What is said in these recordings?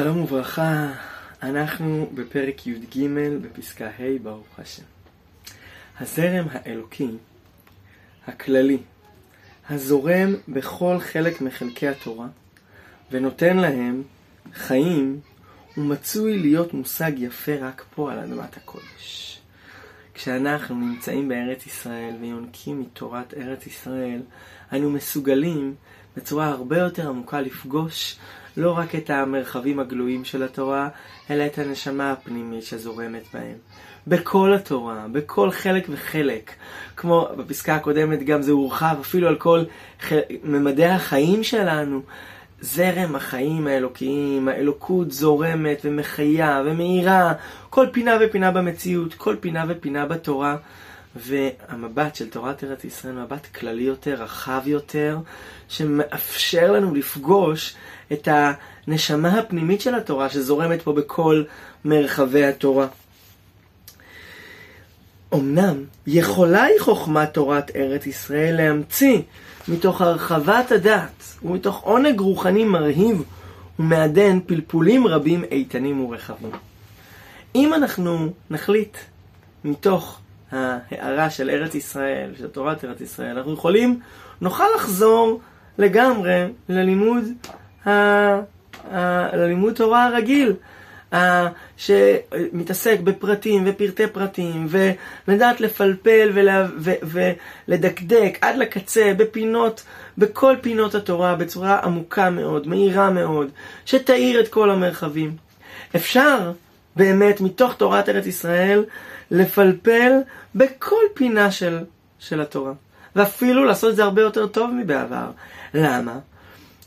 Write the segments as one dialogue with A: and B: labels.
A: שלום וברכה, אנחנו בפרק י"ג בפסקה ה' ברוך השם. הזרם האלוקי, הכללי, הזורם בכל חלק מחלקי התורה ונותן להם חיים, הוא מצוי להיות מושג יפה רק פה על אדמת הקודש. כשאנחנו נמצאים בארץ ישראל ויונקים מתורת ארץ ישראל, אנו מסוגלים בצורה הרבה יותר עמוקה לפגוש לא רק את המרחבים הגלויים של התורה, אלא את הנשמה הפנימית שזורמת בהם. בכל התורה, בכל חלק וחלק. כמו בפסקה הקודמת גם זה הורחב אפילו על כל חל... ממדי החיים שלנו. זרם החיים האלוקיים, האלוקות זורמת ומחיה ומאירה כל פינה ופינה במציאות, כל פינה ופינה בתורה. והמבט של תורת ארץ ישראל, מבט כללי יותר, רחב יותר, שמאפשר לנו לפגוש את הנשמה הפנימית של התורה שזורמת פה בכל מרחבי התורה. אמנם יכולה היא חוכמת תורת ארץ ישראל להמציא מתוך הרחבת הדת ומתוך עונג רוחני מרהיב ומעדן פלפולים רבים איתנים ורחבים. אם אנחנו נחליט מתוך ההערה של ארץ ישראל, של תורת ארץ ישראל, אנחנו יכולים, נוכל לחזור לגמרי ללימוד, ה, ה, ללימוד תורה הרגיל, שמתעסק בפרטים ופרטי פרטים, ולדעת לפלפל ולה, ו, ולדקדק עד לקצה, בפינות, בכל פינות התורה, בצורה עמוקה מאוד, מהירה מאוד, שתאיר את כל המרחבים. אפשר באמת, מתוך תורת ארץ ישראל, לפלפל בכל פינה של, של התורה. ואפילו לעשות את זה הרבה יותר טוב מבעבר. למה?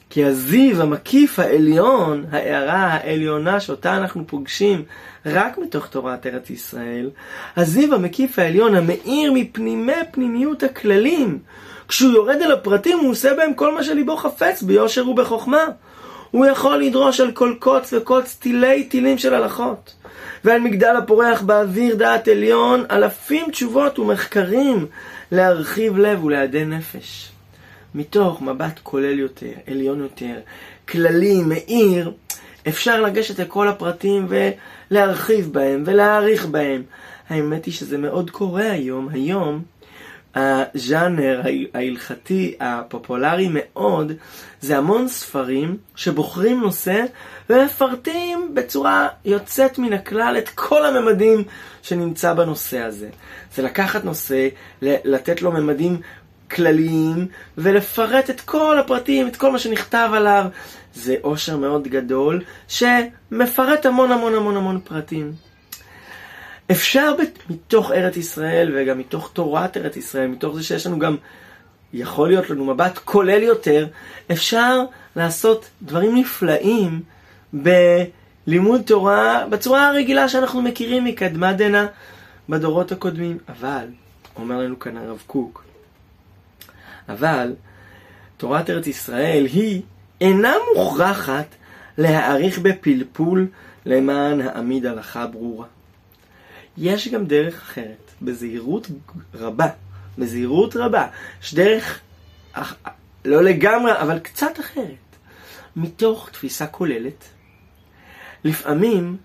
A: כי הזיו המקיף העליון, ההערה העליונה שאותה אנחנו פוגשים רק מתוך תורת ארץ ישראל, הזיו המקיף העליון המאיר מפנימי פנימיות הכללים, כשהוא יורד אל הפרטים הוא עושה בהם כל מה שליבו חפץ ביושר ובחוכמה. הוא יכול לדרוש על כל קוץ וקוץ תילי תילים של הלכות. ועל מגדל הפורח באוויר דעת עליון, אלפים תשובות ומחקרים להרחיב לב ולעדן נפש. מתוך מבט כולל יותר, עליון יותר, כללי, מאיר, אפשר לגשת לכל הפרטים ולהרחיב בהם ולהעריך בהם. האמת היא שזה מאוד קורה היום. היום הז'אנר ההלכתי הפופולרי מאוד זה המון ספרים שבוחרים נושא ומפרטים בצורה יוצאת מן הכלל את כל הממדים שנמצא בנושא הזה. זה לקחת נושא, לתת לו ממדים כלליים ולפרט את כל הפרטים, את כל מה שנכתב עליו. זה עושר מאוד גדול שמפרט המון המון המון המון פרטים. אפשר מתוך ארץ ישראל וגם מתוך תורת ארץ ישראל, מתוך זה שיש לנו גם, יכול להיות לנו מבט כולל יותר, אפשר לעשות דברים נפלאים בלימוד תורה בצורה הרגילה שאנחנו מכירים מקדמת דנא בדורות הקודמים. אבל, אומר לנו כאן הרב קוק, אבל תורת ארץ ישראל היא אינה מוכרחת להעריך בפלפול למען העמיד הלכה ברורה. יש גם דרך אחרת, בזהירות רבה, בזהירות רבה. יש דרך, לא לגמרי, אבל קצת אחרת. מתוך תפיסה כוללת, לפעמים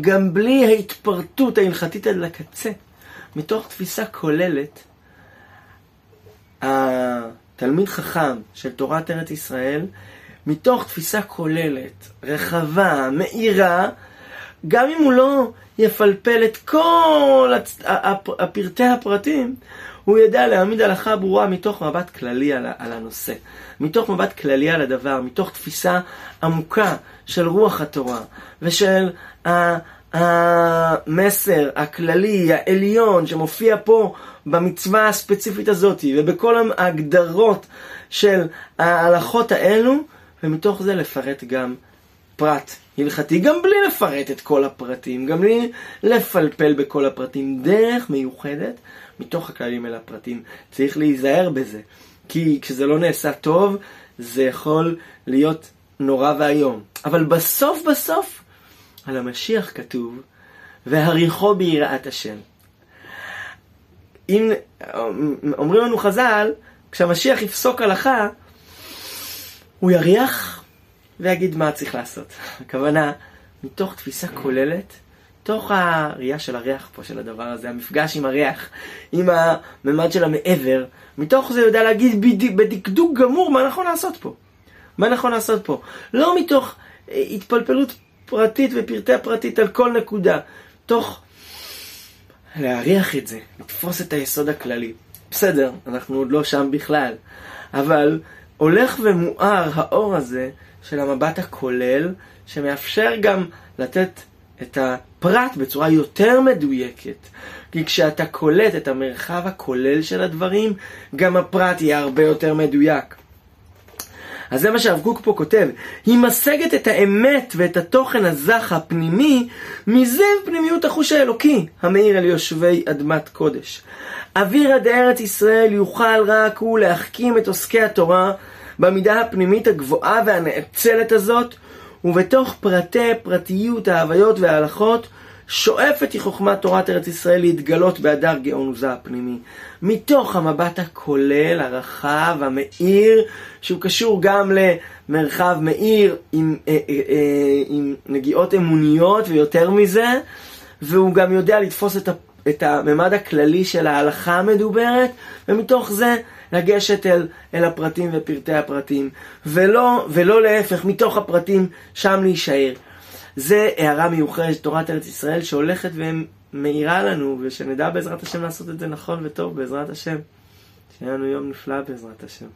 A: גם בלי ההתפרטות ההלכתית עד לקצה, מתוך תפיסה כוללת, התלמיד חכם של תורת ארץ ישראל, מתוך תפיסה כוללת, רחבה, מאירה, גם אם הוא לא יפלפל את כל הצ... הפרטי הפרטים, הוא ידע להעמיד הלכה ברורה מתוך מבט כללי על, הנושא, מתוך מבט כללי על הדבר, מתוך תפיסה עמוקה של רוח התורה ושל המסר הכללי, העליון, שמופיע פה במצווה הספציפית הזאת ובכל ההגדרות של ההלכות האלו, ומתוך זה לפרט גם פרט הלכתי, גם בלי לפרט את כל הפרטים, גם בלי לפלפל בכל הפרטים, דרך מיוחדת מתוך הכללים אל הפרטים. צריך להיזהר בזה, כי כשזה לא נעשה טוב, זה יכול להיות נורא ואיום. אבל בסוף בסוף, על המשיח כתוב, והריחו ביראת השם. אם אומרים לנו חז"ל, כשהמשיח יפסוק הלכה, הוא יריח ויגיד מה צריך לעשות. הכוונה, מתוך תפיסה כוללת, תוך הראייה של הריח פה, של הדבר הזה, המפגש עם הריח, עם הממד של המעבר, מתוך זה יודע להגיד בדקדוק גמור מה נכון לעשות פה. מה נכון לעשות פה. לא מתוך אה, התפלפלות פרטית ופרטי הפרטית על כל נקודה, תוך להריח את זה, לתפוס את היסוד הכללי. בסדר, אנחנו עוד לא שם בכלל, אבל הולך ומואר האור הזה של המבט הכולל, שמאפשר גם לתת את הפרט בצורה יותר מדויקת. כי כשאתה קולט את המרחב הכולל של הדברים, גם הפרט יהיה הרבה יותר מדויק. אז זה מה שהרב קוק פה כותב. היא משגת את האמת ואת התוכן הזך הפנימי מזיו פנימיות החוש האלוקי המאיר על יושבי אדמת קודש. אווירא דארץ ישראל יוכל רק הוא להחכים את עוסקי התורה במידה הפנימית הגבוהה והנאצלת הזאת, ובתוך פרטי פרטיות ההוויות וההלכות, שואפת היא חוכמת תורת ארץ ישראל להתגלות בהדר גאון וזה הפנימי. מתוך המבט הכולל, הרחב, המאיר, שהוא קשור גם למרחב מאיר עם, אה, אה, אה, עם נגיעות אמוניות ויותר מזה, והוא גם יודע לתפוס את, ה, את הממד הכללי של ההלכה המדוברת, ומתוך זה לגשת אל, אל הפרטים ופרטי הפרטים, ולא, ולא להפך, מתוך הפרטים שם להישאר. זה הערה מיוחדת תורת ארץ ישראל שהולכת ומאירה לנו, ושנדע בעזרת השם לעשות את זה נכון וטוב בעזרת השם. שיהיה לנו יום נפלא בעזרת השם.